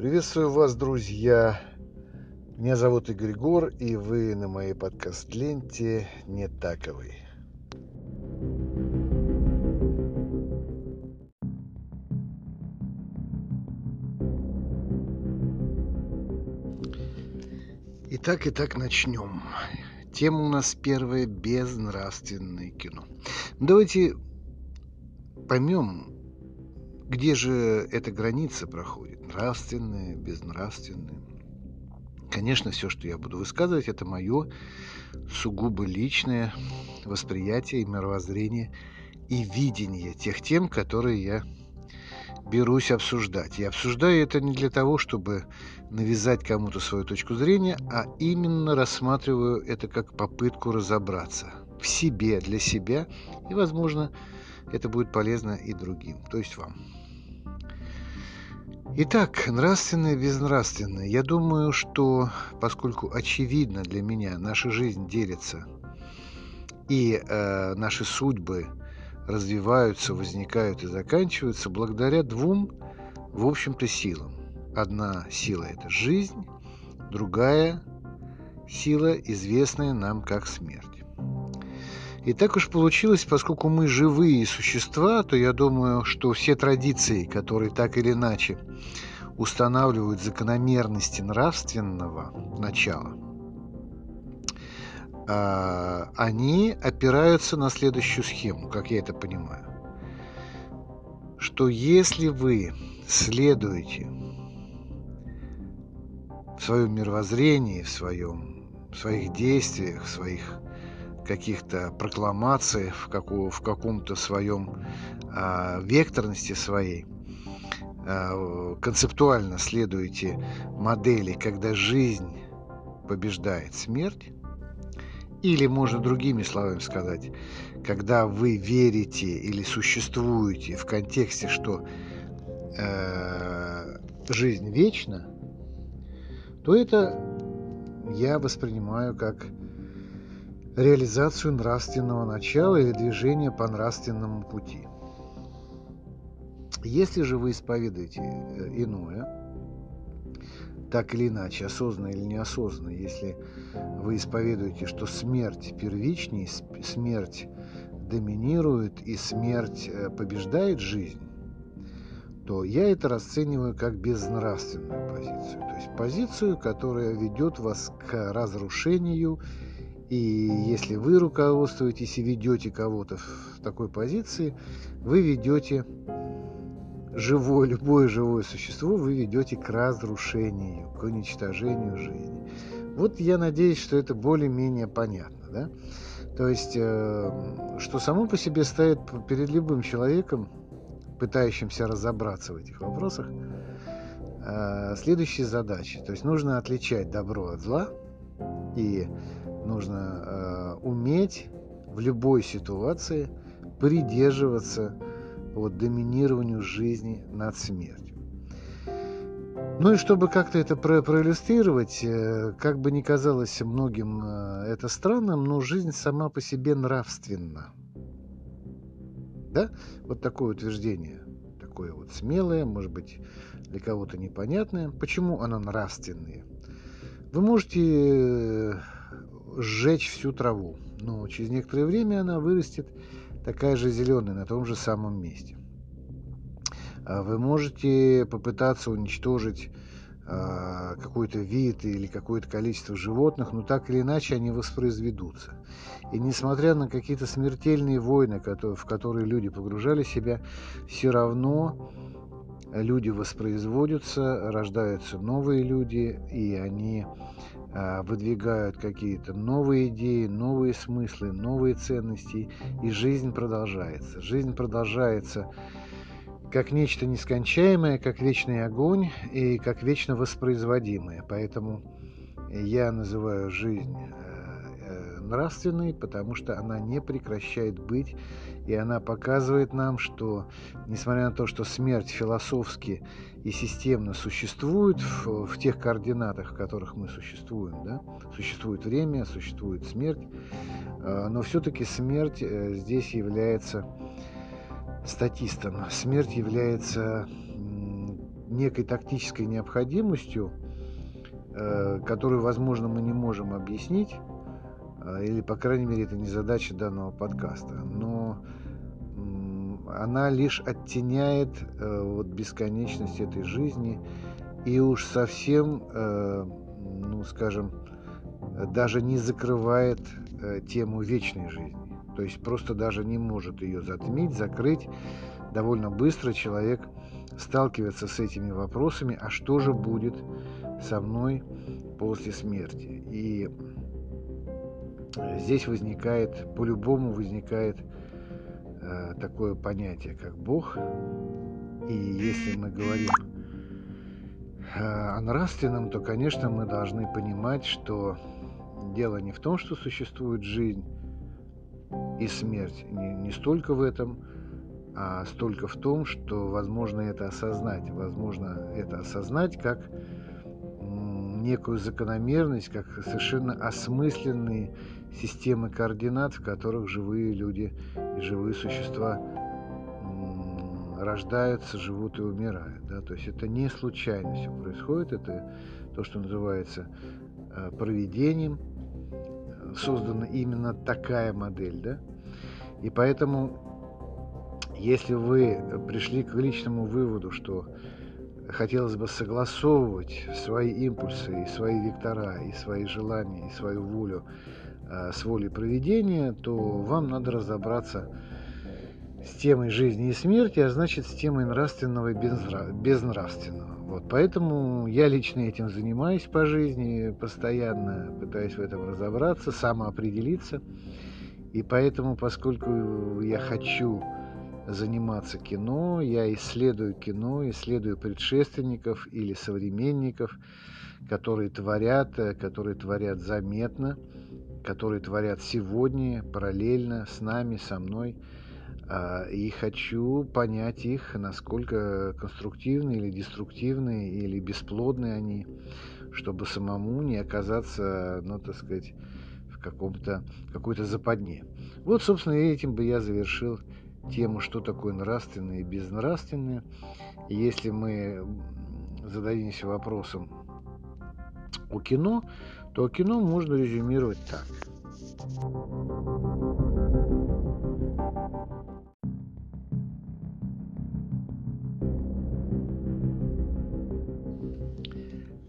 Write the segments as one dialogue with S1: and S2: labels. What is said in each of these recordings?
S1: Приветствую вас, друзья. Меня зовут Игорь Гор, и вы на моей подкаст-ленте «Не таковый». Итак, итак, начнем. Тема у нас первая – безнравственное кино. Давайте поймем, где же эта граница проходит? Нравственная, безнравственная? Конечно, все, что я буду высказывать, это мое сугубо личное восприятие и мировоззрение и видение тех тем, которые я берусь обсуждать. Я обсуждаю это не для того, чтобы навязать кому-то свою точку зрения, а именно рассматриваю это как попытку разобраться в себе, для себя, и, возможно, это будет полезно и другим, то есть вам. Итак, нравственное и безнравственное. Я думаю, что поскольку очевидно для меня, наша жизнь делится, и э, наши судьбы развиваются, возникают и заканчиваются благодаря двум, в общем-то, силам. Одна сила – это жизнь, другая сила, известная нам как смерть. И так уж получилось, поскольку мы живые существа, то я думаю, что все традиции, которые так или иначе устанавливают закономерности нравственного начала, а, они опираются на следующую схему, как я это понимаю. Что если вы следуете в своем мировоззрении, в, своем, в своих действиях, в своих каких-то прокламаций, в, каку, в каком-то своем э, векторности своей, э, концептуально следуете модели, когда жизнь побеждает смерть, или можно другими словами сказать, когда вы верите или существуете в контексте, что э, жизнь вечна, то это я воспринимаю как реализацию нравственного начала или движения по нравственному пути. Если же вы исповедуете э, иное, так или иначе, осознанно или неосознанно, если вы исповедуете, что смерть первичней, смерть доминирует и смерть э, побеждает жизнь, то я это расцениваю как безнравственную позицию. То есть позицию, которая ведет вас к разрушению и если вы руководствуетесь и ведете кого-то в такой позиции, вы ведете живое, любое живое существо, вы ведете к разрушению, к уничтожению жизни. Вот я надеюсь, что это более-менее понятно. Да? То есть, э, что само по себе стоит перед любым человеком, пытающимся разобраться в этих вопросах, э, следующие задачи. То есть нужно отличать добро от зла и нужно э, уметь в любой ситуации придерживаться по доминированию жизни над смертью. Ну и чтобы как-то это про проиллюстрировать, э, как бы ни казалось многим э, это странным, но жизнь сама по себе нравственна. Да? Вот такое утверждение, такое вот смелое, может быть, для кого-то непонятное. Почему оно нравственное? Вы можете э, сжечь всю траву. Но через некоторое время она вырастет такая же зеленая на том же самом месте. А вы можете попытаться уничтожить а, какой-то вид или какое-то количество животных, но так или иначе они воспроизведутся. И несмотря на какие-то смертельные войны, в которые люди погружали себя, все равно люди воспроизводятся, рождаются новые люди, и они а, выдвигают какие-то новые идеи, новые смыслы, новые ценности, и жизнь продолжается. Жизнь продолжается как нечто нескончаемое, как вечный огонь и как вечно воспроизводимое. Поэтому я называю жизнь э, э, нравственной, потому что она не прекращает быть, и она показывает нам, что, несмотря на то, что смерть философски и системно существует в, в тех координатах, в которых мы существуем. Да? Существует время, существует смерть, э, но все-таки смерть э, здесь является статистом. Смерть является некой тактической необходимостью, э, которую, возможно, мы не можем объяснить, э, или, по крайней мере, это не задача данного подкаста, но она лишь оттеняет э, вот бесконечность этой жизни и уж совсем, ну, скажем, даже не закрывает тему вечной жизни. То есть просто даже не может ее затмить, закрыть. Довольно быстро человек сталкивается с этими вопросами, а что же будет со мной после смерти. И здесь возникает, по-любому возникает э, такое понятие, как Бог. И если мы говорим э, о нравственном, то, конечно, мы должны понимать, что дело не в том, что существует жизнь и смерть, не, не столько в этом, а столько в том, что возможно это осознать. Возможно это осознать как некую закономерность, как совершенно осмысленные системы координат, в которых живые люди и живые существа рождаются, живут и умирают. Да? То есть это не случайно все происходит, это то, что называется э, проведением, создана именно такая модель. Да? И поэтому если вы пришли к личному выводу, что хотелось бы согласовывать свои импульсы и свои вектора, и свои желания, и свою волю э, с волей проведения, то вам надо разобраться с темой жизни и смерти, а значит с темой нравственного и безнравственного. Вот, поэтому я лично этим занимаюсь по жизни, постоянно пытаюсь в этом разобраться, самоопределиться. И поэтому, поскольку я хочу заниматься кино, я исследую кино, исследую предшественников или современников, которые творят, э, которые творят заметно, которые творят сегодня, параллельно с нами, со мной. А, и хочу понять их, насколько конструктивны или деструктивны, или бесплодны они, чтобы самому не оказаться, ну, так сказать, в каком-то, какой-то западне. Вот, собственно, этим бы я завершил тему, что такое нравственное и безнравственное. Если мы зададимся вопросом о кино, то кино можно резюмировать так.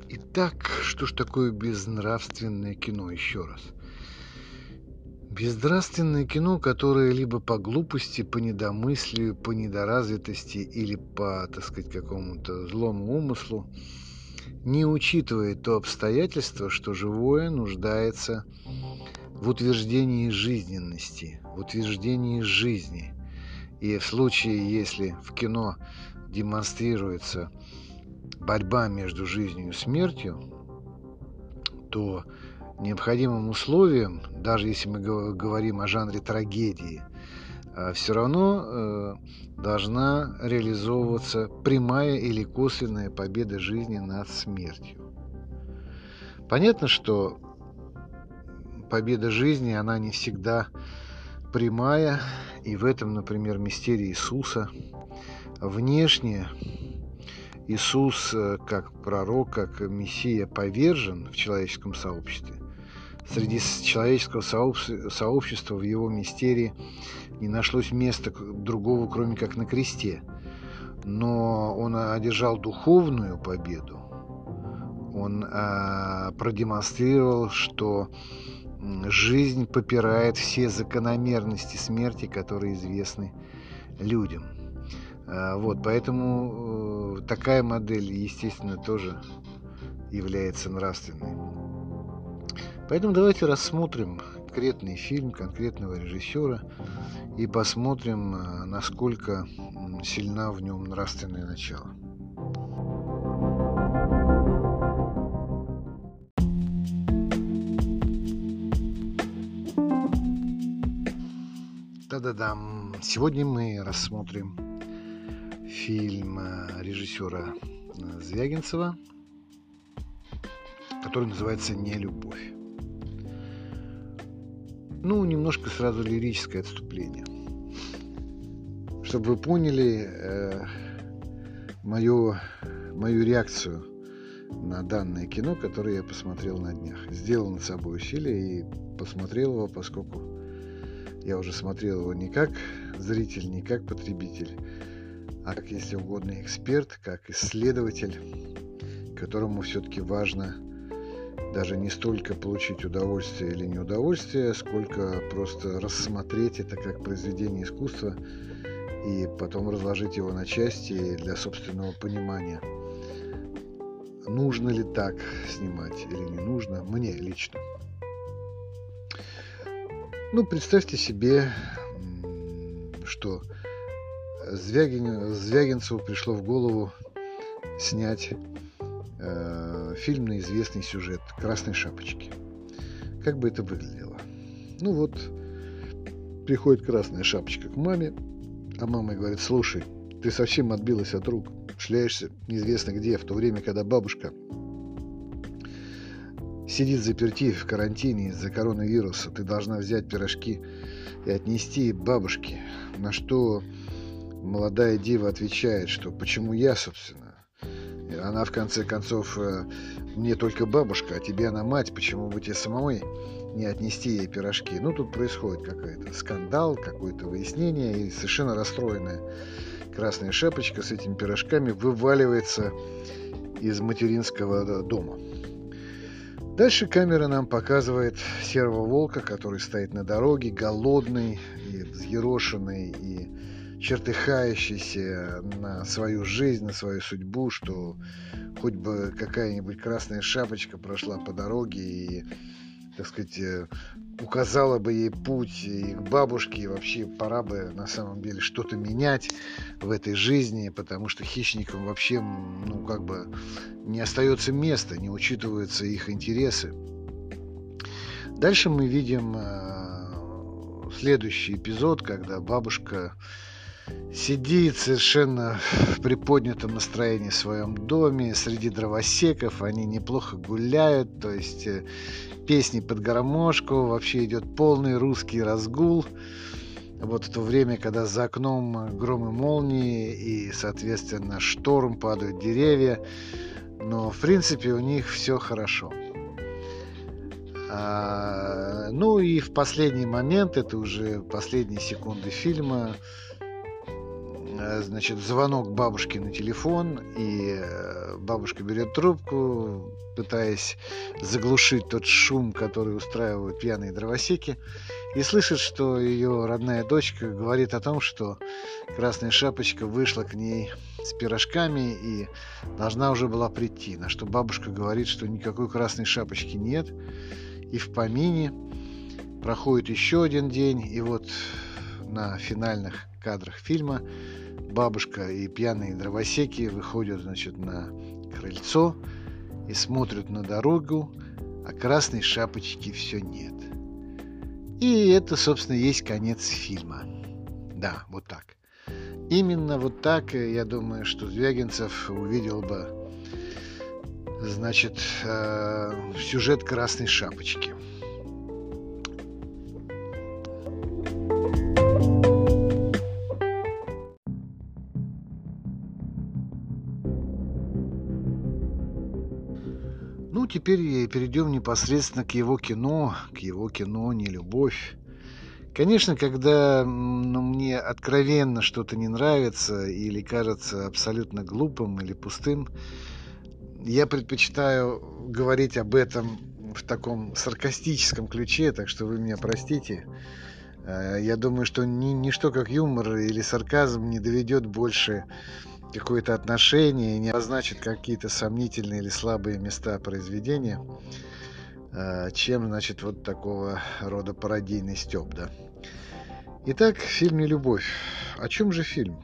S1: Итак, что ж такое безнравственное кино еще раз – Безнравственное кино, которое либо по глупости, по недомыслию, по недоразвитости или по, так сказать, какому-то злому умыслу, не учитывает то обстоятельство, что живое нуждается в утверждении жизненности, в утверждении жизни. И в случае, если в кино демонстрируется борьба между жизнью и смертью, то необходимым условием, даже если мы говорим о жанре трагедии, все равно э, должна реализовываться прямая или косвенная победа жизни над смертью. Понятно, что победа жизни, она не всегда прямая, и в этом, например, мистерия Иисуса. Внешне Иисус э, как пророк, как мессия повержен в человеческом сообществе среди человеческого сообщества в его мистерии не нашлось места другого, кроме как на кресте. Но он одержал духовную победу. Он а, продемонстрировал, что жизнь попирает все закономерности смерти, которые известны людям. А, вот, поэтому э, такая модель, естественно, тоже является нравственной. Поэтому давайте рассмотрим конкретный фильм конкретного режиссера и посмотрим, э, насколько сильна в нем нравственное начало. Да-да-да. Сегодня мы рассмотрим фильм э, режиссера э, Звягинцева, который называется «Не любовь». Ну, немножко сразу лирическое отступление. Чтобы вы поняли э, мое мою реакцию на данное кино, которое я посмотрел на днях. Сделал над собой усилие и посмотрел его, поскольку я уже смотрел его не как зритель, не как потребитель, а как, если угодно, эксперт, как исследователь, которому все-таки важно даже не столько получить удовольствие или неудовольствие, сколько просто рассмотреть это как произведение искусства и потом разложить его на части для собственного понимания. Нужно ли так снимать или не нужно, мне лично. Ну, представьте себе, что Звягин, Звягинцеву пришло в голову снять э, фильм на известный сюжет «Красной шапочки». Как бы это выглядело? Ну вот, приходит красная шапочка к маме, а мама говорит, слушай, ты совсем отбилась от рук, шляешься неизвестно где, в то время, когда бабушка сидит заперти в карантине из-за коронавируса. Ты должна взять пирожки и отнести бабушке. На что молодая дива отвечает, что почему я, собственно? Она в конце концов, э, мне только бабушка, а тебе она мать, почему бы тебе самой не отнести ей пирожки? Ну, тут происходит какой-то скандал, какое-то выяснение, и совершенно расстроенная красная шапочка с этими пирожками вываливается из материнского дома. Дальше камера нам показывает серого волка, который стоит на дороге, голодный и взъерошенный, и чертыхающийся на свою жизнь, на свою судьбу, что хоть бы какая-нибудь красная шапочка прошла по дороге и, так сказать, э, указала бы ей путь и к бабушке, и вообще пора бы на самом деле что-то менять в этой жизни, потому что хищникам вообще, ну, как бы не остается места, не учитываются их интересы. Дальше мы видим э, следующий эпизод, когда бабушка сидит совершенно в приподнятом настроении в своем доме среди дровосеков, они неплохо гуляют, то есть э, песни под гармошку, вообще идет полный русский разгул. Вот в то время, когда за окном громы молнии и, соответственно, шторм, падают деревья, но в принципе у них все хорошо. А, ну и в последний момент, это уже последние секунды фильма, значит, звонок бабушки на телефон, и э, бабушка берет трубку, пытаясь заглушить тот шум, который устраивают пьяные дровосеки, и слышит, что ее родная дочка говорит о том, что Красная Шапочка вышла к ней с пирожками и должна уже была прийти, на что бабушка говорит, что никакой Красной Шапочки нет, и в помине проходит еще один день, и вот на финальных кадрах фильма бабушка и пьяные дровосеки выходят, значит, на крыльцо и смотрят на дорогу, а красной шапочки все нет. И это, собственно, есть конец фильма. Да, вот так. Именно вот так, я думаю, что Звягинцев увидел бы, значит, э, сюжет красной шапочки. Теперь перейдем непосредственно к его кино, к его кино «Не любовь». Конечно, когда ну, мне откровенно что-то не нравится или кажется абсолютно глупым или пустым, я предпочитаю говорить об этом в таком саркастическом ключе, так что вы меня простите. Э, я думаю, что ни, ничто как юмор или сарказм не доведет больше какое-то отношение, не обозначит какие-то сомнительные или слабые места произведения, э, чем, значит, вот такого рода пародийный стёб, да. Итак, в фильме «Любовь». О чем же фильм?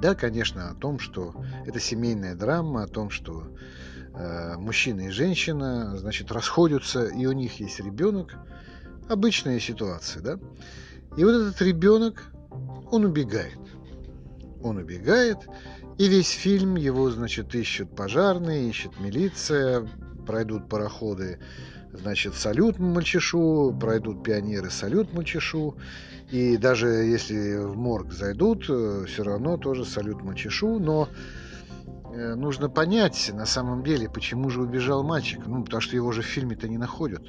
S1: Да, конечно, о том, что это семейная драма, о том, что э, мужчина и женщина, значит, расходятся, и у них есть ребенок. Обычная ситуация, да? И вот этот ребенок, он убегает он убегает, и весь фильм его, значит, ищут пожарные, ищет милиция, пройдут пароходы, значит, салют мальчишу, пройдут пионеры, салют мальчишу, и даже если в морг зайдут, э, все равно тоже салют мальчишу, но э, нужно понять на самом деле, почему же убежал мальчик. Ну, потому что его же в фильме-то не находят.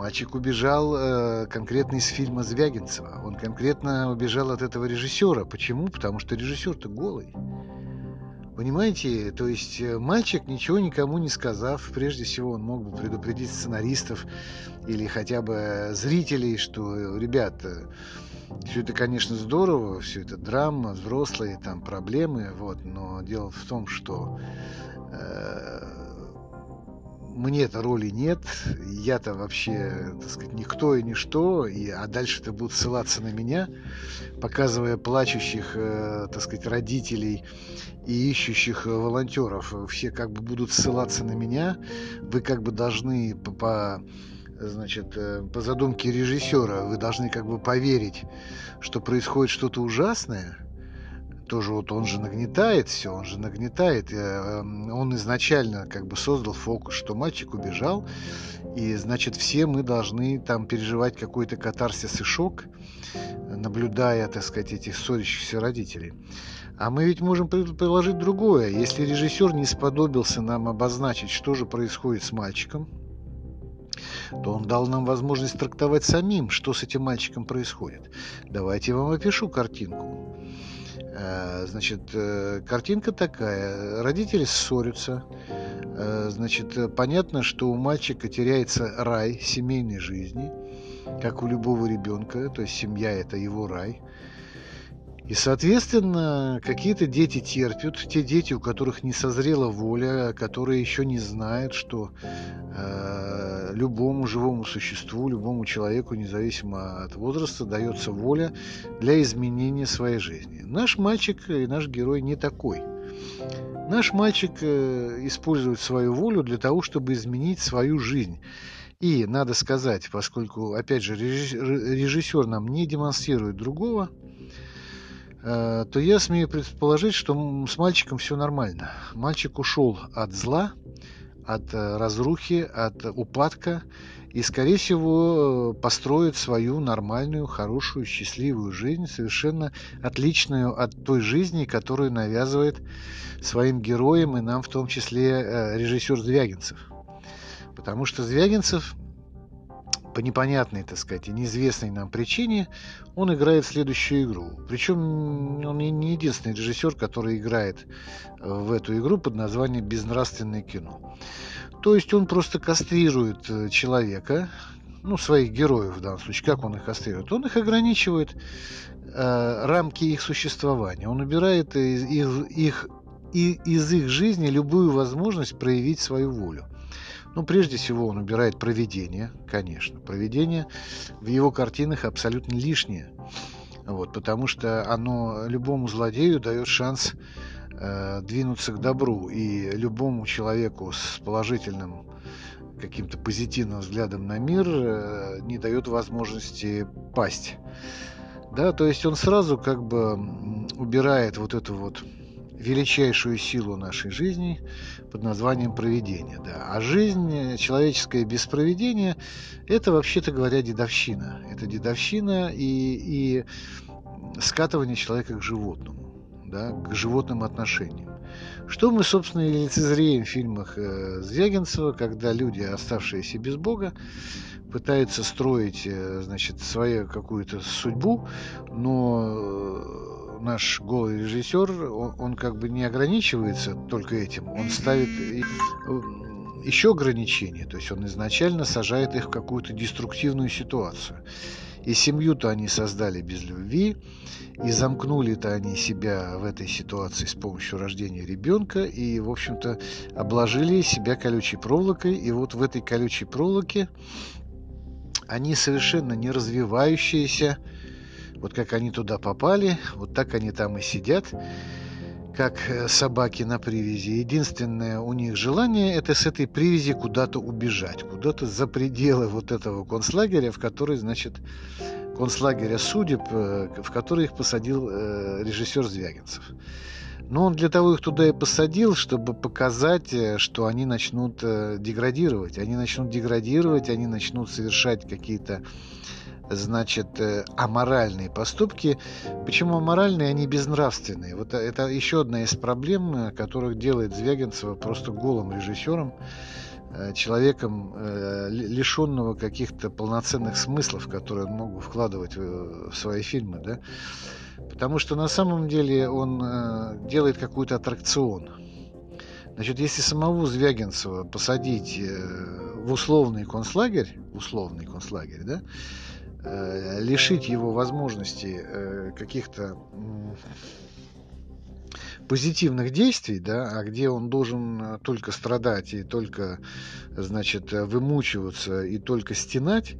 S1: Мальчик убежал э, конкретно из фильма Звягинцева. Он конкретно убежал от этого режиссера. Почему? Потому что режиссер-то голый. Понимаете, то есть э, мальчик, ничего никому не сказав, прежде всего он мог бы предупредить сценаристов или хотя бы зрителей, что, ребята, все это, конечно, здорово, все это драма, взрослые там проблемы, вот, но дело в том, что э, мне-то роли нет, я-то вообще, так сказать, никто и ничто, и, а дальше-то будут ссылаться на меня, показывая плачущих, э, так сказать, родителей и ищущих волонтеров. Все как бы будут ссылаться на меня, вы как бы должны по, по значит, э, по задумке режиссера, вы должны как бы поверить, что происходит что-то ужасное – тоже вот он же нагнетает все, он же нагнетает. Эм, он изначально как бы создал фокус, что мальчик убежал, и значит все мы должны там переживать какой-то катарсис и шок, наблюдая, так сказать, этих ссорящихся родителей. А мы ведь можем предположить другое. Если режиссер не сподобился нам обозначить, что же происходит с мальчиком, то он дал нам возможность трактовать самим, что с этим мальчиком происходит. Давайте я вам опишу картинку. Э, значит, э, картинка такая. Родители ссорятся. Э, значит, понятно, что у мальчика теряется рай семейной жизни, как у любого ребенка. То есть семья – это его рай. И, соответственно, какие-то дети терпят, те дети, у которых не созрела воля, которые еще не знают, что э, любому живому существу, любому человеку, независимо от возраста, дается воля для изменения своей жизни. Наш мальчик и наш герой не такой. Наш мальчик э, использует свою волю для того, чтобы изменить свою жизнь. И надо сказать, поскольку, опять же, режиссер нам не демонстрирует другого, то я смею предположить, что с мальчиком все нормально. Мальчик ушел от зла, от э, разрухи, от упадка и, скорее всего, построит свою нормальную, хорошую, счастливую жизнь, совершенно отличную от той жизни, которую навязывает своим героям и нам в том числе э, режиссер Звягинцев. Потому что Звягинцев по непонятной, так сказать, и неизвестной нам причине, он играет следующую игру. Причем он не единственный режиссер, который играет э, в эту игру под названием «Безнравственное кино». То есть он просто кастрирует э, человека, ну, своих героев в данном случае, как он их кастрирует? Он их ограничивает э, рамки их существования. Он убирает из их, их, из их жизни любую возможность проявить свою волю. Ну, прежде всего, он убирает проведение, конечно. Проведение в его картинах абсолютно лишнее. Вот, потому что оно любому злодею дает шанс э, двинуться к добру. И любому человеку с положительным каким-то позитивным взглядом на мир э, не дает возможности пасть. Да, то есть он сразу как бы убирает вот эту вот величайшую силу нашей жизни под названием проведение. Да. А жизнь человеческая без проведения – это, вообще-то говоря, дедовщина. Это дедовщина и, и скатывание человека к животному, да, к животным отношениям. Что мы, собственно, и лицезреем в фильмах э, Звягинцева, когда люди, оставшиеся без Бога, пытаются строить, э, значит, свою какую-то судьбу, но э, наш голый режиссер, он, он как бы не ограничивается только этим, он ставит еще ограничения, то есть он изначально сажает их в какую-то деструктивную ситуацию. И семью-то они создали без любви, и замкнули-то они себя в этой ситуации с помощью рождения ребенка, и, в общем-то, обложили себя колючей проволокой, и вот в этой колючей проволоке они совершенно не развивающиеся, вот как они туда попали, вот так они там и сидят, как э, собаки на привязи. Единственное у них желание – это с этой привязи куда-то убежать, куда-то за пределы вот этого концлагеря, в который, значит, концлагеря судеб, э, в который их посадил э, режиссер Звягинцев. Но он для того их туда и посадил, чтобы показать, что они начнут деградировать. Они начнут деградировать, они начнут совершать какие-то значит, э, аморальные поступки. Почему аморальные, они безнравственные? Вот это еще одна из проблем, которых делает Звягинцева просто голым режиссером, э, человеком, э, лишенного каких-то полноценных смыслов, которые он мог бы вкладывать в свои фильмы, да? Потому что на самом деле он делает какой-то аттракцион. Значит, если самого Звягинцева посадить в условный концлагерь, условный концлагерь, да, э, лишить его возможности э, каких-то позитивных действий, да, а где он должен э, только страдать и только, значит, вымучиваться и только стенать,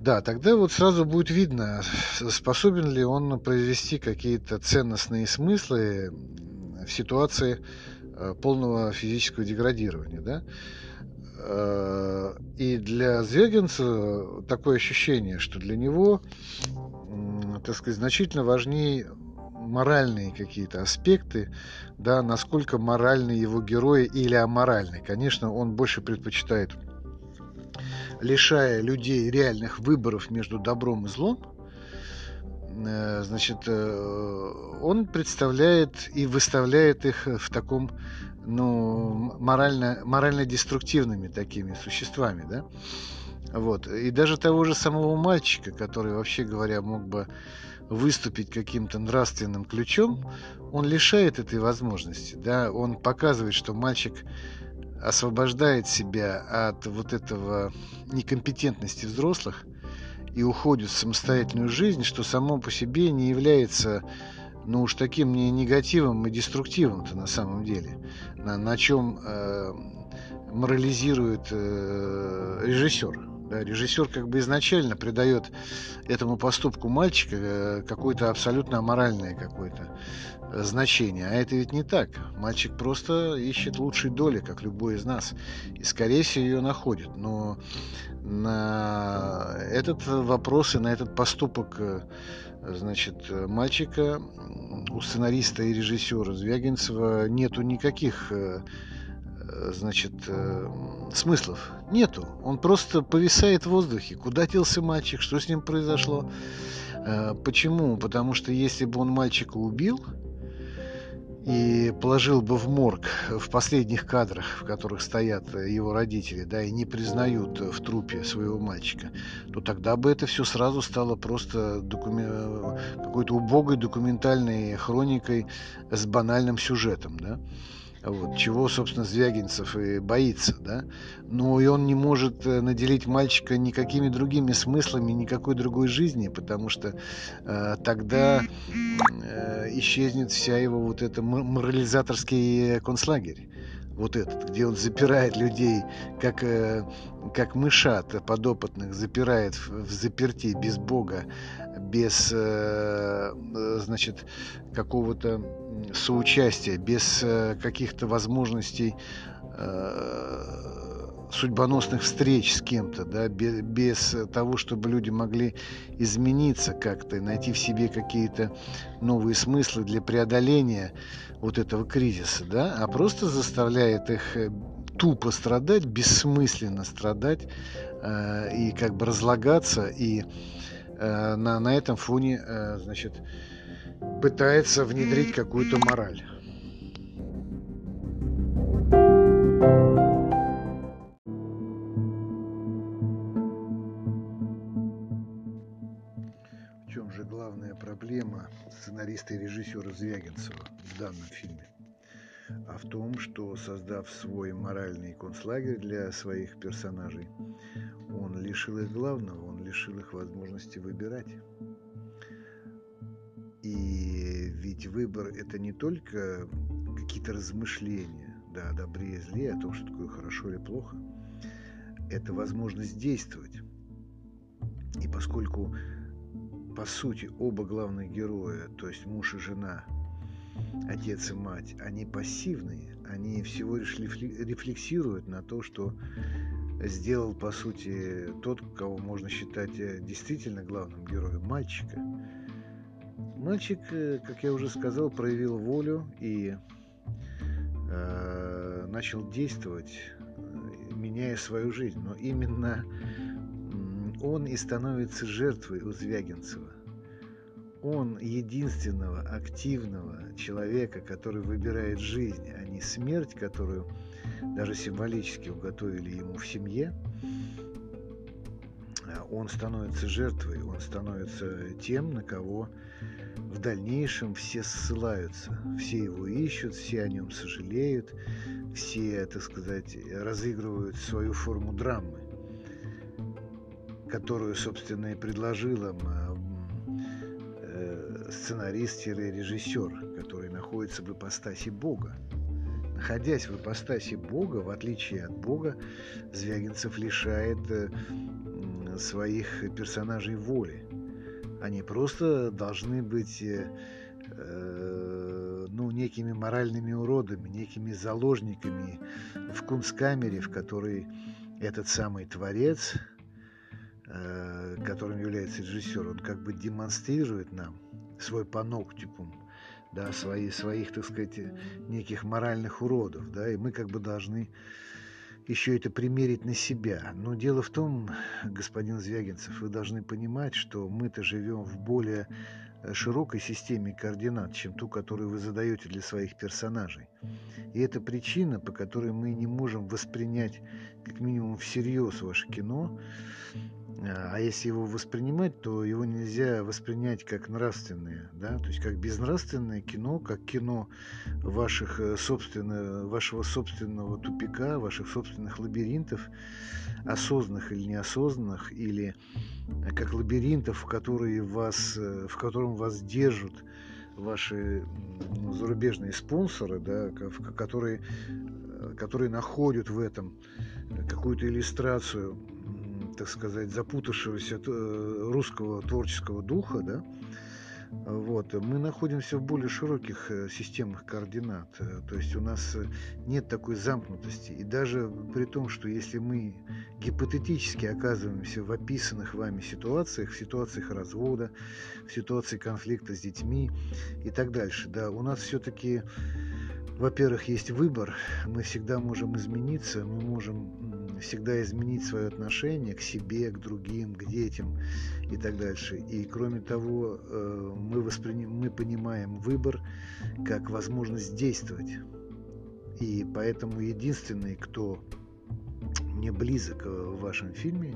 S1: да, тогда вот сразу будет видно, способен ли он произвести какие-то ценностные смыслы в ситуации полного физического деградирования, да. Э, и для Звягинца такое ощущение, что для него, так сказать, значительно важнее моральные какие-то аспекты, да, насколько моральны его герои или аморальны. Конечно, он больше предпочитает, лишая людей реальных выборов между добром и злом, э, значит, э, он представляет и выставляет их в таком ну, морально, морально деструктивными такими существами, да. Вот. И даже того же самого мальчика, который, вообще говоря, мог бы выступить каким-то нравственным ключом, он лишает этой возможности. Да? Он показывает, что мальчик освобождает себя от вот этого некомпетентности взрослых и уходит в самостоятельную жизнь, что само по себе не является ну уж таким не негативом и деструктивом-то на самом деле, на, на чем э, морализирует э, режиссер. Да, режиссер как бы изначально придает этому поступку мальчика э, какое-то абсолютно аморальное какое-то э, значение. А это ведь не так. Мальчик просто ищет лучшей доли, как любой из нас. И, скорее всего, ее находит. Но на этот вопрос и на этот поступок э, значит, мальчика у сценариста и режиссера Звягинцева нету никаких э, э, значит, э, смыслов. Нету. Он просто повисает в воздухе. Куда делся мальчик? Что с ним произошло? Почему? Потому что если бы он мальчика убил, и положил бы в морг в последних кадрах, в которых стоят его родители, да, и не признают в трупе своего мальчика, то тогда бы это все сразу стало просто докумен... какой-то убогой документальной хроникой с банальным сюжетом, да. Вот, чего, собственно, Звягинцев и боится, да. Но и он не может э, наделить мальчика никакими другими смыслами, никакой другой жизни, потому что э, тогда э, исчезнет вся его вот эта морализаторский концлагерь вот этот, где он запирает людей, как, э, как мышат подопытных, запирает в, в заперти без Бога, без, э, значит, какого-то соучастия, без э, каких-то возможностей судьбоносных встреч с кем-то, да, без, без того, чтобы люди могли измениться как-то, найти в себе какие-то новые смыслы для преодоления вот этого кризиса, да, а просто заставляет их э, тупо страдать, бессмысленно страдать э, и как бы разлагаться, и э, на, на этом фоне, э, значит, пытается внедрить какую-то мораль. сценариста и режиссера Звягинцева в данном фильме, а в том, что создав свой моральный концлагерь для своих персонажей, он лишил их главного, он лишил их возможности выбирать. Ведь выбор это не только какие-то размышления, да, о добре и зле, о том, что такое хорошо или плохо, это возможность действовать. И поскольку по сути, оба главных героя, то есть муж и жена, отец и мать, они пассивные, они всего лишь рефлексируют на то, что сделал, по сути, тот, кого можно считать э, действительно главным героем, мальчика. Мальчик, э, как я уже сказал, проявил волю и э, начал действовать, меняя свою жизнь. Но именно он и становится жертвой у Звягинцева. Он единственного активного человека, который выбирает жизнь, а не смерть, которую даже символически уготовили ему в семье. Он становится жертвой, он становится тем, на кого в дальнейшем все ссылаются, все его ищут, все о нем сожалеют, все, так сказать, разыгрывают свою форму драмы, которую, собственно, и предложил им э, сценарист-режиссер, который находится в ипостаси Бога. Находясь в ипостаси Бога, в отличие от Бога, Звягинцев лишает э, своих персонажей воли. Они просто должны быть э, ну, некими моральными уродами, некими заложниками в кунсткамере, в которой этот самый творец, э, которым является режиссер, он как бы демонстрирует нам свой паноктикум, да, свои, своих, так сказать, неких моральных уродов, да, и мы как бы должны еще это примерить на себя. Но дело в том, господин Звягинцев, вы должны понимать, что мы-то живем в более широкой системе координат, чем ту, которую вы задаете для своих персонажей. И это причина, по которой мы не можем воспринять как минимум всерьез ваше кино, а если его воспринимать, то его нельзя воспринять как нравственное, да, то есть как безнравственное кино, как кино ваших э, собственно, вашего собственного тупика, ваших собственных лабиринтов, осознанных или неосознанных, или э, как лабиринтов, в которые вас, э, в котором вас держат ваши ну, зарубежные спонсоры, да, которые, которые находят в этом какую-то иллюстрацию так сказать, запутавшегося э, русского творческого духа, да, вот, мы находимся в более широких э, системах координат. Э, то есть у нас нет такой замкнутости. И даже при том, что если мы гипотетически оказываемся в описанных вами ситуациях, в ситуациях развода, в ситуации конфликта с детьми и так дальше, да, у нас все-таки, во-первых, есть выбор, мы всегда можем измениться, мы можем всегда изменить свое отношение к себе, к другим, к детям и так дальше. И кроме того, э, мы, восприним, мы понимаем выбор как возможность действовать. И поэтому единственный, кто мне близок в вашем фильме,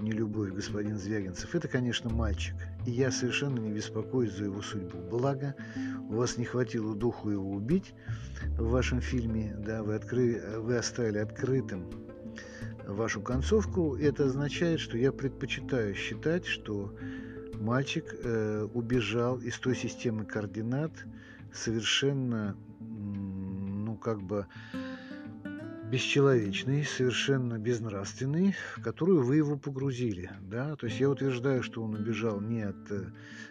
S1: не любовь господин Звягинцев, это, конечно, мальчик. И я совершенно не беспокоюсь за его судьбу. Благо, у вас не хватило духу его убить в вашем фильме, да, вы, откры... вы оставили открытым вашу концовку, это означает, что я предпочитаю считать, что мальчик э, убежал из той системы координат совершенно, ну, как бы бесчеловечный, совершенно безнравственный, в которую вы его погрузили. Да? То есть я утверждаю, что он убежал не от э,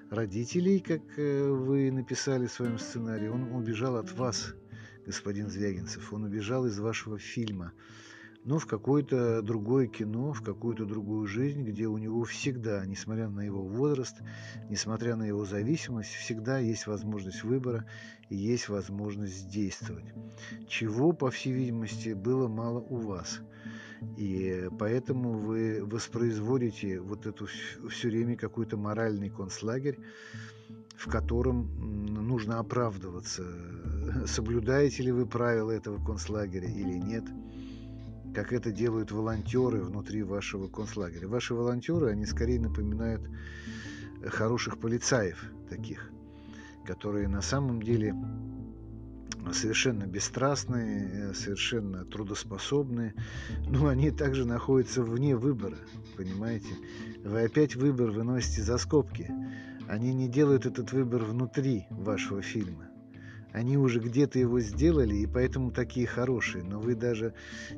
S1: родителей, как э, вы написали в своем сценарии, он убежал от вас, господин Звягинцев. Он убежал из вашего фильма но в какое-то другое кино, в какую-то другую жизнь, где у него всегда, несмотря на его возраст, несмотря на его зависимость, всегда есть возможность выбора и есть возможность действовать. Чего, по всей видимости, было мало у вас. И поэтому вы воспроизводите вот эту все время какой-то моральный концлагерь, в котором нужно оправдываться, соблюдаете ли вы правила этого концлагеря или нет – как это делают волонтеры внутри вашего концлагеря. Ваши волонтеры, они скорее напоминают хороших полицаев таких, которые на самом деле совершенно бесстрастные, совершенно трудоспособные, но они также находятся вне выбора, понимаете? Вы опять выбор выносите за скобки. Они не делают этот выбор внутри вашего фильма. Они уже где-то его сделали, и поэтому такие хорошие. Но вы даже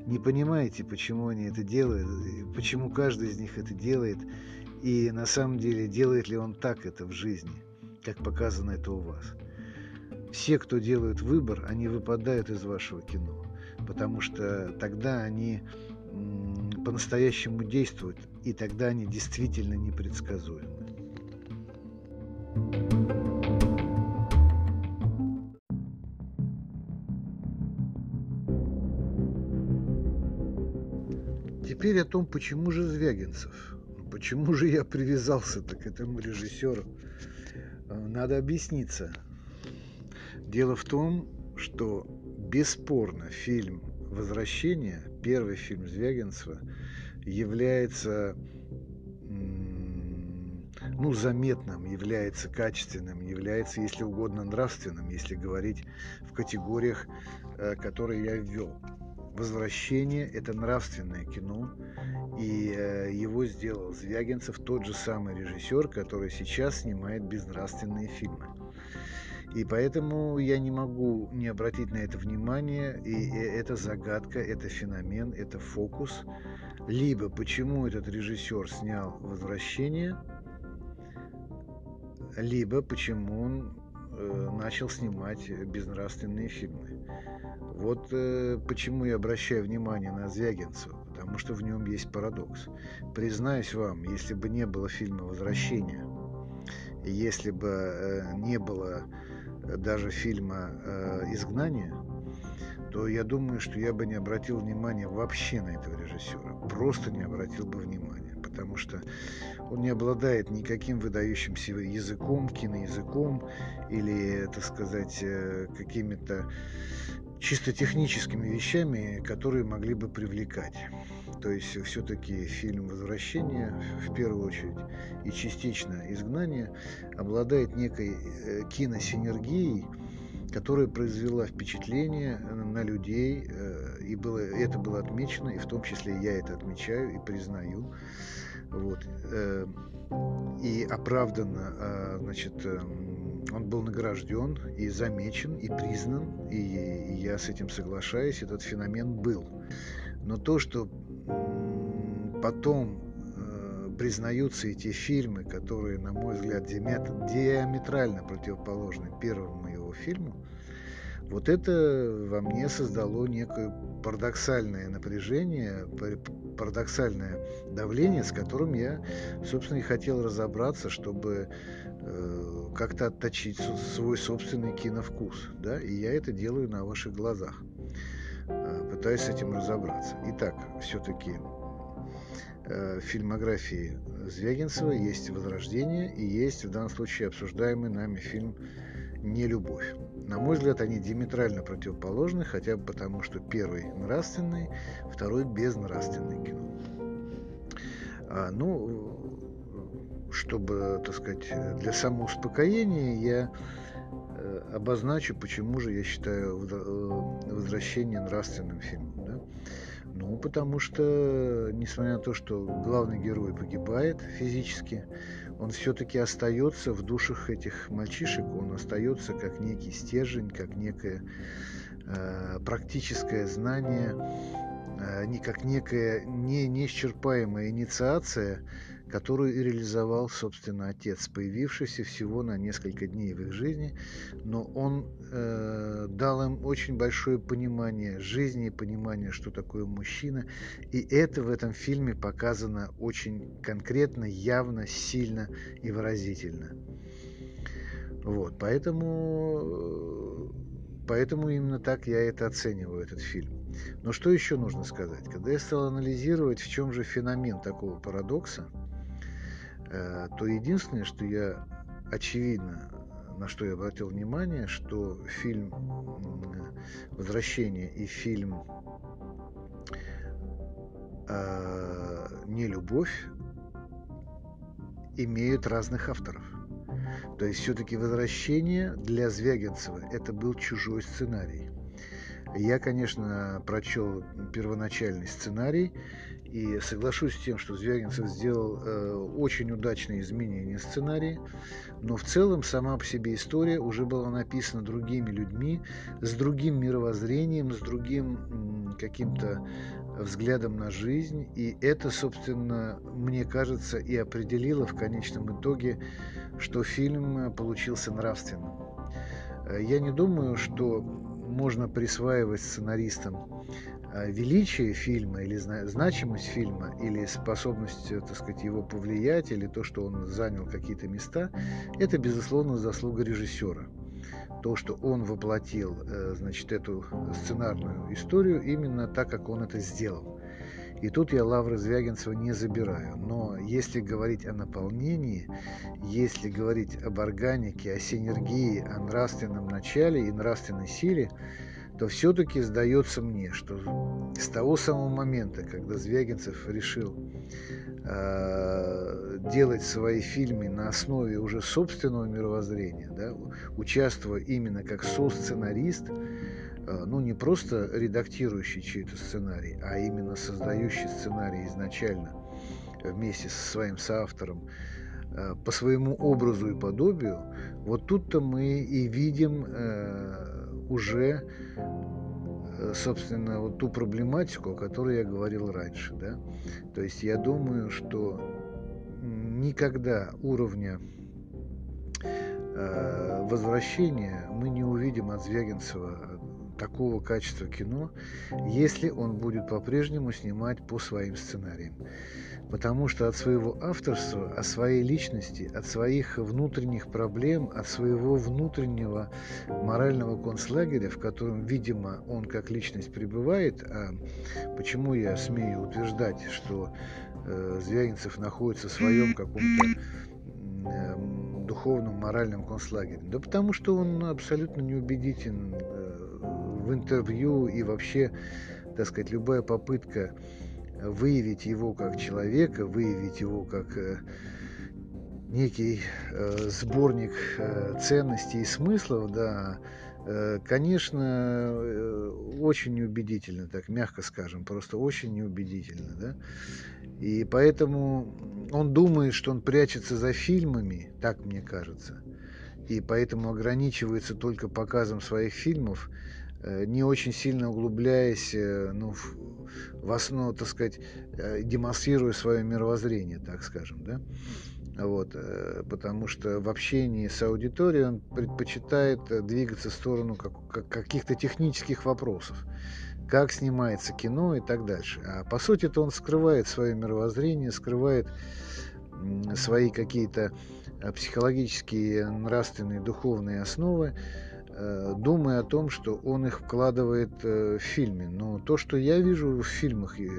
S1: не понимаете, почему они это делают, почему каждый из них это делает, и на самом деле делает ли он так это в жизни, как показано это у вас. Все, кто делают выбор, они выпадают из вашего кино, потому что тогда они по-настоящему действуют, и тогда они действительно непредсказуемы. Теперь о том, почему же Звягинцев. почему же я привязался-то к этому режиссеру? Э, надо объясниться. Дело в том, что бесспорно фильм «Возвращение», первый фильм Звягинцева, является ну, заметным, является качественным, является, если угодно, нравственным, если говорить в категориях, э, которые я ввел. «Возвращение» – это нравственное кино, и э, его сделал Звягинцев, тот же самый режиссер, который сейчас снимает безнравственные фильмы. И поэтому я не могу не обратить на это внимание, и это загадка, это феномен, это фокус. Либо почему этот режиссер снял «Возвращение», либо почему он э, начал снимать безнравственные фильмы. Вот э, почему я обращаю внимание на Звягинцева, потому что в нем есть парадокс. Признаюсь вам, если бы не было фильма «Возвращение», если бы э, не было даже фильма э, «Изгнание», то я думаю, что я бы не обратил внимания вообще на этого режиссера. Просто не обратил бы внимания, потому что он не обладает никаким выдающимся языком, киноязыком или, так сказать, э, какими-то чисто техническими вещами, которые могли бы привлекать. То есть все-таки фильм «Возвращение» в первую очередь и частично «Изгнание» обладает некой э, киносинергией, которая произвела впечатление на людей, э, и было, это было отмечено, и в том числе я это отмечаю и признаю. Вот. Э, и оправданно, значит, он был награжден и замечен, и признан, и, я с этим соглашаюсь, этот феномен был. Но то, что потом э, признаются эти фильмы, которые, на мой взгляд, диаметрально противоположны первому его фильму, вот это во мне создало некое парадоксальное напряжение, парадоксальное давление, с которым я, собственно, и хотел разобраться, чтобы э, как-то отточить свой собственный киновкус. Да? И я это делаю на ваших глазах, э, пытаюсь с этим разобраться. Итак, все-таки э, в фильмографии Звягинцева есть «Возрождение» и есть в данном случае обсуждаемый нами фильм «Не любовь». На мой взгляд, они диаметрально противоположны, хотя бы потому, что первый нравственный, второй безнравственный кино. А, ну, чтобы, так сказать, для самоуспокоения я э, обозначу, почему же я считаю э, «Возвращение» нравственным фильмом. Да? Ну, потому что, несмотря на то, что главный герой погибает физически, он все-таки остается в душах этих мальчишек, он остается как некий стержень, как некое э, практическое знание, э, не как некая не, неисчерпаемая инициация, которую и реализовал, собственно, отец, появившийся всего на несколько дней в их жизни, но он э, дал им очень большое понимание жизни понимание, что такое мужчина, и это в этом фильме показано очень конкретно, явно, сильно и выразительно. Вот, поэтому, поэтому именно так я это оцениваю, этот фильм. Но что еще нужно сказать? Когда я стал анализировать, в чем же феномен такого парадокса, то единственное, что я очевидно, на что я обратил внимание, что фильм «Возвращение» и фильм э, «Не любовь» имеют разных авторов. То есть все-таки «Возвращение» для Звягинцева это был чужой сценарий. Я, конечно, прочел первоначальный сценарий и соглашусь с тем, что Звягинцев сделал э, очень удачные изменения сценария, но в целом сама по себе история уже была написана другими людьми, с другим мировоззрением, с другим каким-то взглядом на жизнь. И это, собственно, мне кажется, и определило в конечном итоге, что фильм получился нравственным. Э, я не думаю, что можно присваивать сценаристам величие фильма или значимость фильма или способность, так сказать, его повлиять или то, что он занял какие-то места, это, безусловно, заслуга режиссера. То, что он воплотил, э, значит, эту сценарную историю именно так, как он это сделал. И тут я Лавры Звягинцева не забираю. Но если говорить о наполнении, если говорить об органике, о синергии, о нравственном начале и нравственной силе, то все-таки сдается мне, что с того самого момента, когда Звягинцев решил э, делать свои фильмы на основе уже собственного мировоззрения, да, участвуя именно как со-сценарист, э, ну не просто редактирующий чей-то сценарий, а именно создающий сценарий изначально вместе со своим соавтором э, по своему образу и подобию, вот тут-то мы и видим э, уже, э, собственно, вот ту проблематику, о которой я говорил раньше. Да? То есть я думаю, что никогда уровня э, возвращения мы не увидим от Звягинцева такого качества кино, если он будет по-прежнему снимать по своим сценариям потому что от своего авторства, от своей личности, от своих внутренних проблем, от своего внутреннего морального концлагеря, в котором, видимо, он как личность пребывает, а почему я смею утверждать, что э, Звягинцев находится в своем каком-то э, духовном, моральном концлагере? Да потому что он абсолютно неубедителен э, в интервью и вообще, так сказать, любая попытка выявить его как человека, выявить его как э, некий э, сборник э, ценностей и смыслов, да, конечно, очень неубедительно, так мягко скажем, просто очень неубедительно, да. И поэтому он думает, что он прячется за фильмами, так мне кажется, и поэтому ограничивается только показом своих фильмов, не очень сильно углубляясь ну, в основу, так сказать, э, демонстрируя свое мировоззрение, так скажем, да, вот, э, потому что в общении с аудиторией он предпочитает э, двигаться в сторону как, как, каких-то технических вопросов, как снимается кино и так дальше. А по сути это он скрывает свое мировоззрение, скрывает свои какие-то психологические, нравственные, духовные основы, Э, думая о том, что он их вкладывает э, в фильме. Но то, что я вижу в фильмах и,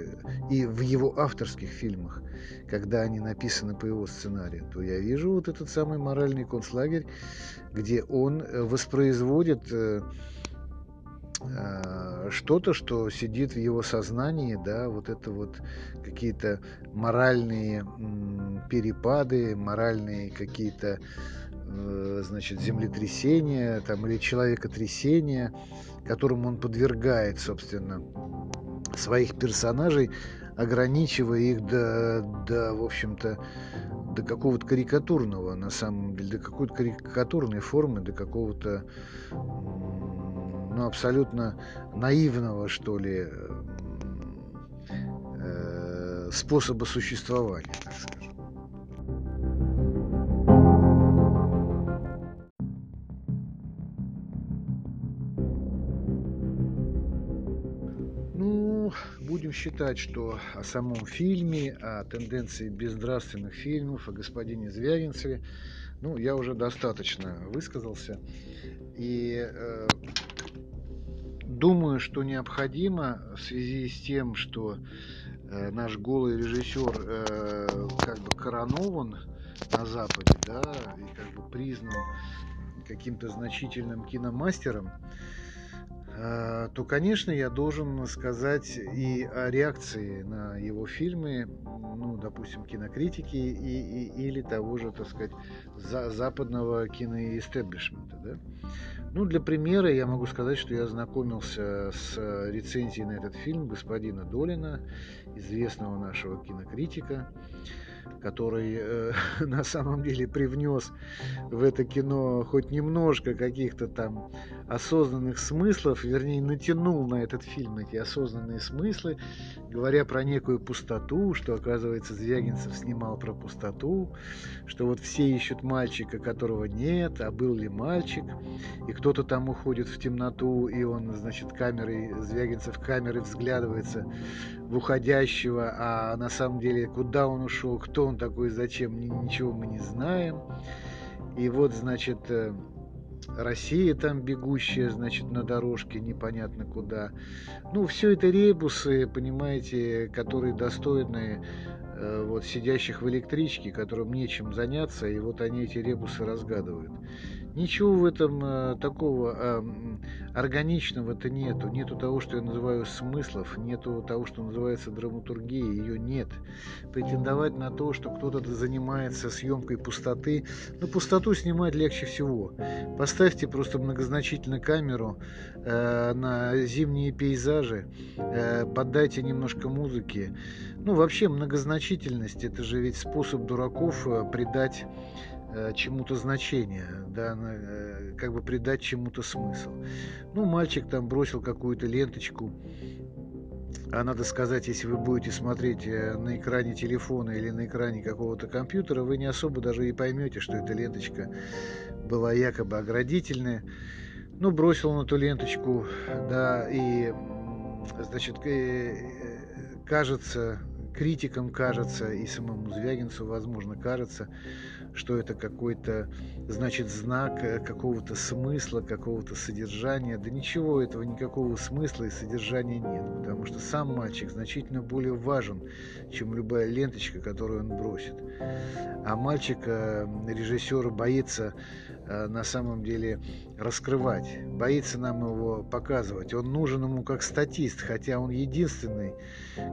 S1: и в его авторских фильмах, когда они написаны по его сценарию, то я вижу вот этот самый моральный концлагерь, где он э, воспроизводит что-то, что сидит в его сознании, да, вот это вот какие-то моральные перепады, моральные какие-то Э, значит, землетрясения там, или человекотрясения, которому он подвергает, собственно, своих персонажей, ограничивая их до, до в общем-то, до какого-то карикатурного, на самом деле, до какой-то карикатурной формы, до какого-то, ну, абсолютно наивного, что ли, э, способа существования, так сказать. Будем считать, что о самом фильме, о тенденции безнравственных фильмов, о господине Звягинцеве, ну, я уже достаточно высказался. И э, думаю, что необходимо в связи с тем, что э, наш голый режиссер э, как бы коронован на Западе, да, и как бы признан каким-то значительным киномастером, то, конечно, я должен сказать и о реакции на его фильмы, ну, допустим, кинокритики и, и, или того же, так сказать, за, западного киноэстеблишмента. Да? Ну, для примера я могу сказать, что я знакомился с рецензией на этот фильм господина Долина, известного нашего кинокритика который э, на самом деле привнес в это кино хоть немножко каких-то там осознанных смыслов, вернее, натянул на этот фильм эти осознанные смыслы, говоря про некую пустоту, что, оказывается, Звягинцев снимал про пустоту, что вот все ищут мальчика, которого нет, а был ли мальчик, и кто-то там уходит в темноту, и он, значит, камерой, Звягинцев камерой взглядывается в уходящего, а на самом деле куда он ушел, кто он такой, зачем, ничего мы не знаем. И вот, значит, э, Россия там бегущая, значит, на дорожке непонятно куда. Ну, все это ребусы, понимаете, которые достойны э, вот сидящих в электричке, которым нечем заняться, и вот они эти ребусы разгадывают. Ничего в этом э, такого э, органичного-то нету. Нету того, что я называю смыслов, нету того, что называется драматургией, ее нет. Претендовать на то, что кто-то занимается съемкой пустоты, ну, пустоту снимать легче всего. Поставьте просто многозначительно камеру э, на зимние пейзажи, э, поддайте немножко музыки. Ну, вообще многозначительность, это же ведь способ дураков э, придать чему-то значение, да, э, как бы придать чему-то смысл. Ну, мальчик там бросил какую-то ленточку, а надо сказать, если вы будете смотреть э, на экране телефона или на экране какого-то компьютера, вы не особо даже и поймете, что эта ленточка была якобы оградительная. Ну, бросил он эту ленточку, да, и, значит, кажется, критикам кажется, и самому Звягинцу, возможно, кажется, что это какой-то, значит, знак э, какого-то смысла, какого-то содержания. Да ничего этого, никакого смысла и содержания нет, потому что сам мальчик значительно более важен, чем любая ленточка, которую он бросит. А мальчик, э, режиссер, боится на самом деле раскрывать, боится нам его показывать. Он нужен ему как статист, хотя он единственный,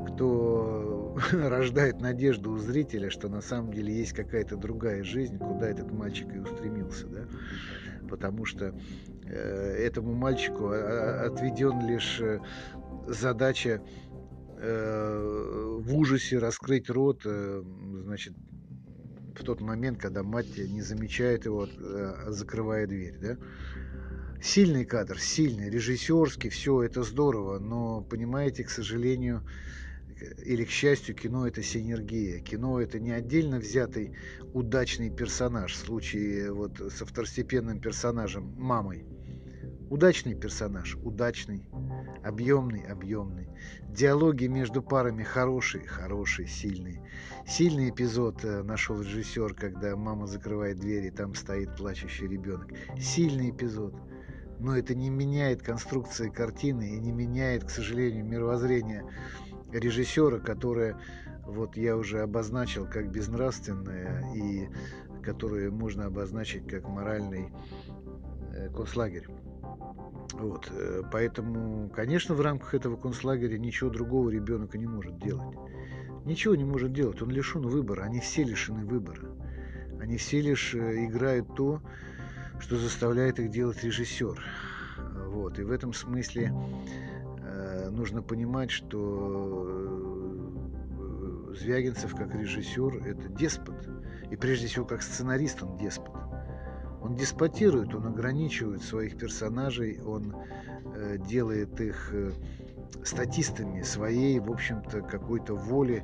S1: кто рождает надежду у зрителя, что на самом деле есть какая-то другая жизнь, куда этот мальчик и устремился, да, потому что э, этому мальчику отведен лишь э, задача э, в ужасе раскрыть рот, э, значит, в тот момент, когда мать не замечает его, э, закрывая дверь, да. Сильный кадр, сильный, режиссерский, все это здорово, но, понимаете, к сожалению, или к счастью, кино это синергия. Кино это не отдельно взятый удачный персонаж в случае вот со второстепенным персонажем мамой. Удачный персонаж, удачный, объемный, объемный. Диалоги между парами хорошие, хорошие, сильные. Сильный эпизод э, нашел режиссер, когда мама закрывает дверь и там стоит плачущий ребенок. Сильный эпизод. Но это не меняет конструкции картины и не меняет, к сожалению, мировоззрение режиссера, которое вот я уже обозначил как безнравственное и которое можно обозначить как моральный э, концлагерь. Вот, э, поэтому, конечно, в рамках этого концлагеря ничего другого ребенок не может делать. Ничего не может делать, он лишен выбора, они все лишены выбора. Они все лишь э, играют то, что заставляет их делать режиссер. Вот, и в этом смысле нужно понимать, что э, Звягинцев как режиссер – это деспот. И прежде всего, как сценарист он деспот. Он деспотирует, он ограничивает своих персонажей, он э, делает их э, статистами своей, в общем-то, какой-то воли,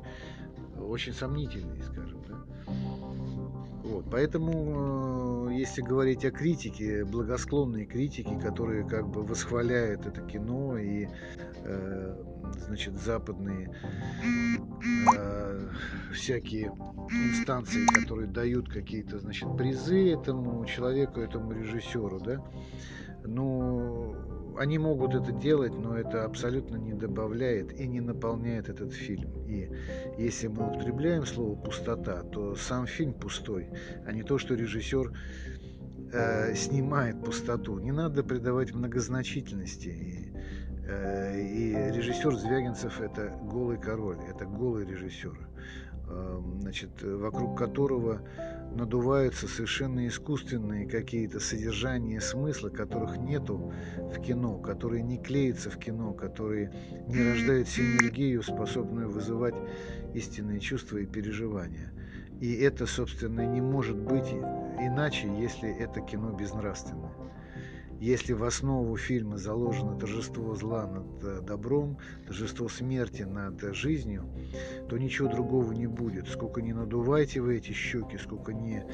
S1: очень сомнительной, скажем. Вот, поэтому, э, если говорить о критике, благосклонной критике, которые как бы восхваляют это кино и Э, значит, западные э, всякие инстанции, которые дают какие-то, значит, призы этому человеку, этому режиссеру, да, ну, они могут это делать, но это абсолютно не добавляет и не наполняет этот фильм. И если мы употребляем слово пустота, то сам фильм пустой, а не то, что режиссер э, снимает пустоту. Не надо придавать многозначительности. Э, и режиссер Звягинцев это голый король, это голый режиссер, значит, вокруг которого надуваются совершенно искусственные какие-то содержания, смысла, которых нету в кино, которые не клеятся в кино, которые не рождают синергию, способную вызывать истинные чувства и переживания. И это, собственно, не может быть иначе, если это кино безнравственное. Если в основу фильма заложено торжество зла над э, добром, торжество смерти над жизнью, то ничего другого не будет. Сколько не надувайте вы эти щеки, сколько не э,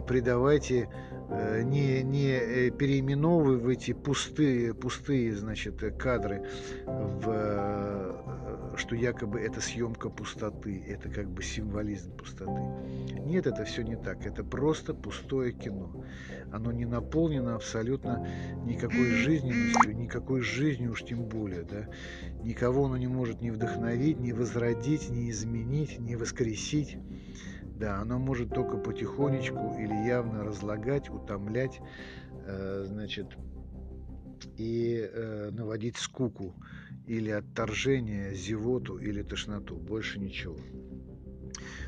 S1: придавайте, э, не, не переименовывайте пустые, пустые значит, кадры, в, что якобы это съемка пустоты, это как бы символизм пустоты. Нет, это все не так. Это просто пустое кино. Оно не наполнено абсолютно никакой жизненностью, никакой жизнью уж тем более. Да? Никого оно не может ни вдохновить, ни возродить, ни изменить, ни воскресить. Да, оно может только потихонечку или явно разлагать, утомлять, э, значит, и э, наводить скуку или отторжение, зевоту или тошноту. Больше ничего.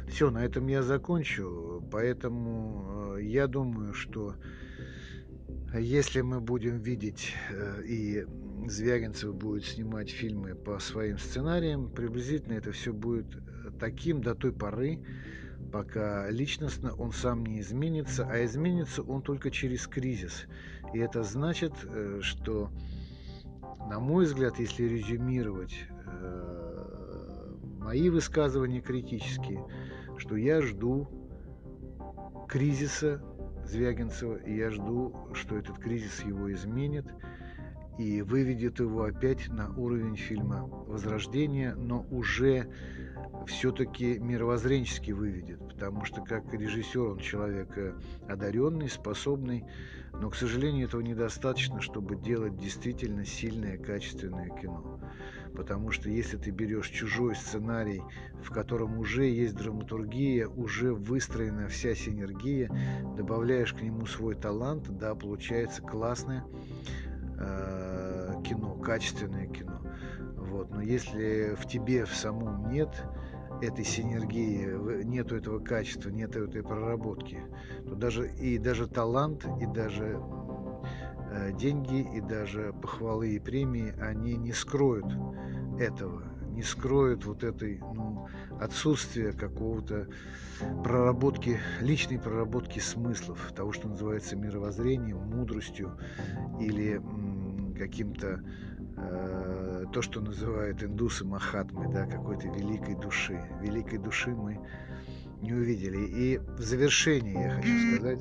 S1: Все, на этом я закончу. Поэтому э, я думаю, что если мы будем видеть э, и Звягинцев будет снимать фильмы по своим сценариям, приблизительно это все будет э, таким до той поры, пока личностно он сам не изменится, а изменится он только через кризис. И это значит, что, на мой взгляд, если резюмировать мои высказывания критические, что я жду кризиса Звягинцева, и я жду, что этот кризис его изменит и выведет его опять на уровень фильма «Возрождение», но уже все-таки мировоззренчески выведет, потому что как режиссер он человек э, одаренный, способный, но, к сожалению, этого недостаточно, чтобы делать действительно сильное, качественное кино. Потому что если ты берешь чужой сценарий, в котором уже есть драматургия, уже выстроена вся синергия, добавляешь к нему свой талант, да, получается классное э, кино, качественное кино. Вот. Но если в тебе в самом нет этой синергии, нету этого качества, нет этой проработки, то даже и даже талант, и даже Э, деньги и даже похвалы и премии, они не скроют этого, не скроют вот этой ну, отсутствия какого-то проработки, личной проработки смыслов, того, что называется мировоззрением, мудростью или каким-то э, то, что называют индусы Махатмы, да, какой-то великой души. Великой души мы не увидели. И в завершение я хочу сказать...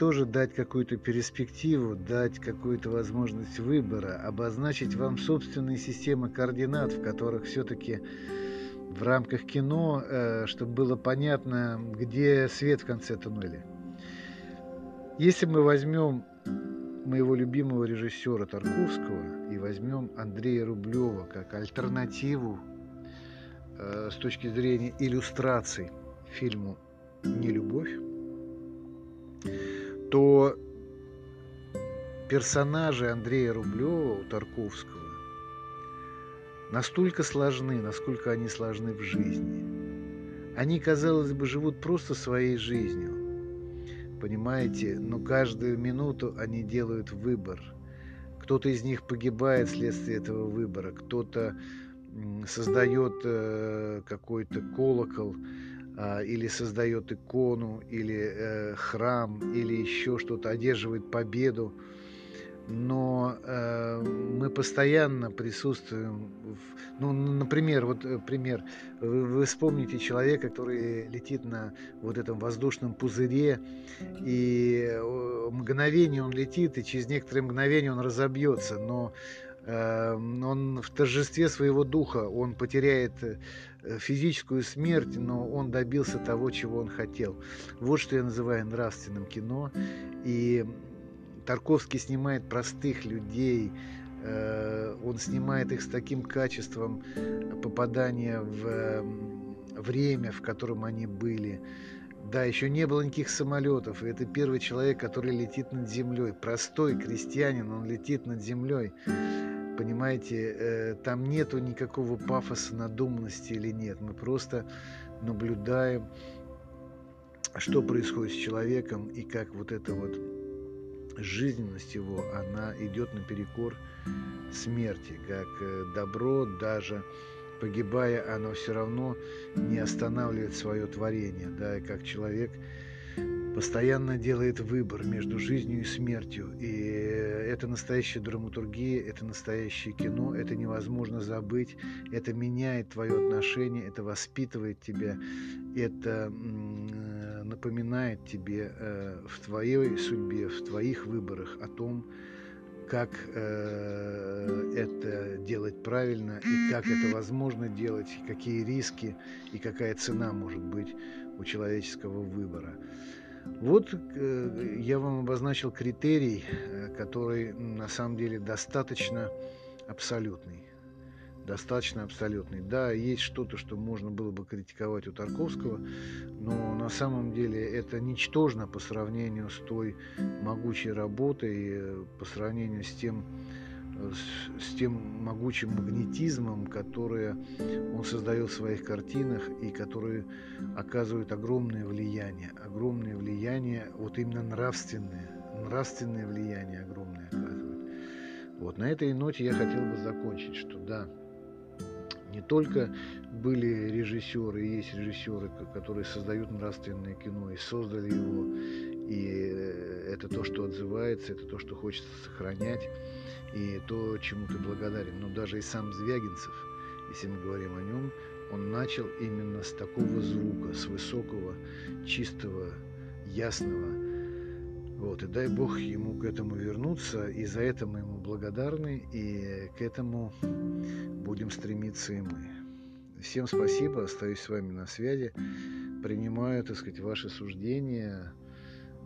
S1: тоже дать какую-то перспективу, дать какую-то возможность выбора, обозначить вам собственные системы координат, в которых все-таки в рамках кино, э, чтобы было понятно, где свет в конце туннеля. Если мы возьмем моего любимого режиссера Тарковского и возьмем Андрея Рублева как альтернативу э, с точки зрения иллюстраций фильму «Нелюбовь», то персонажи Андрея Рублева у Тарковского настолько сложны, насколько они сложны в жизни. Они, казалось бы, живут просто своей жизнью. Понимаете? Но каждую минуту они делают выбор. Кто-то из них погибает вследствие этого выбора, кто-то создает э, какой-то колокол, или создает икону, или э, храм, или еще что-то, одерживает победу. Но э, мы постоянно присутствуем. В, ну, например, вот э, пример. Вы, вы вспомните человека, который летит на вот этом воздушном пузыре, и мгновение он летит, и через некоторое мгновение он разобьется. Но он в торжестве своего духа, он потеряет э, физическую смерть, но он добился того, чего он хотел. Вот что я называю нравственным кино. И Тарковский снимает простых людей, э, он снимает их с таким качеством попадания в эм, время, в котором они были. Да, еще не было никаких самолетов, и это первый человек, который летит над землей. Простой крестьянин, он летит над землей. Понимаете, э, там нету никакого пафоса, надуманности или нет. Мы просто наблюдаем, что происходит с человеком и как вот эта вот жизненность его, она идет наперекор смерти, как э, добро даже погибая, оно все равно не останавливает свое творение, да, и как человек постоянно делает выбор между жизнью и смертью. И это настоящая драматургия, это настоящее кино, это невозможно забыть, это меняет твое отношение, это воспитывает тебя, это напоминает тебе э, в твоей судьбе, в твоих выборах о том, как э, это делать правильно и как это возможно делать, какие риски и какая цена может быть у человеческого выбора. Вот э, я вам обозначил критерий, э, который на самом деле достаточно абсолютный достаточно абсолютный. Да, есть что-то, что можно было бы критиковать у Тарковского, но на самом деле это ничтожно по сравнению с той могучей работой, э, по сравнению с тем, с, тем могучим магнетизмом, который он создает в своих картинах и который оказывает огромное влияние, огромное влияние, вот именно нравственное, нравственное влияние огромное оказывает. Вот на этой ноте я хотел бы закончить, что да, не только были режиссеры, есть режиссеры, которые создают нравственное кино и создали его, и э, это то, что отзывается, это то, что хочется сохранять, и то, чему ты благодарен. Но даже и сам Звягинцев, если мы говорим о нем, он начал именно с такого звука, с высокого, чистого, ясного. Вот, и дай Бог ему к этому вернуться, и за это мы ему благодарны, и к этому будем стремиться и мы. Всем спасибо, остаюсь с вами на связи, принимаю, так сказать, ваши суждения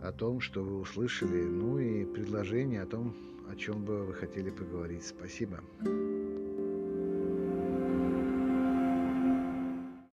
S1: о том, что вы услышали, ну и предложения о том, о чем бы вы хотели поговорить. Спасибо.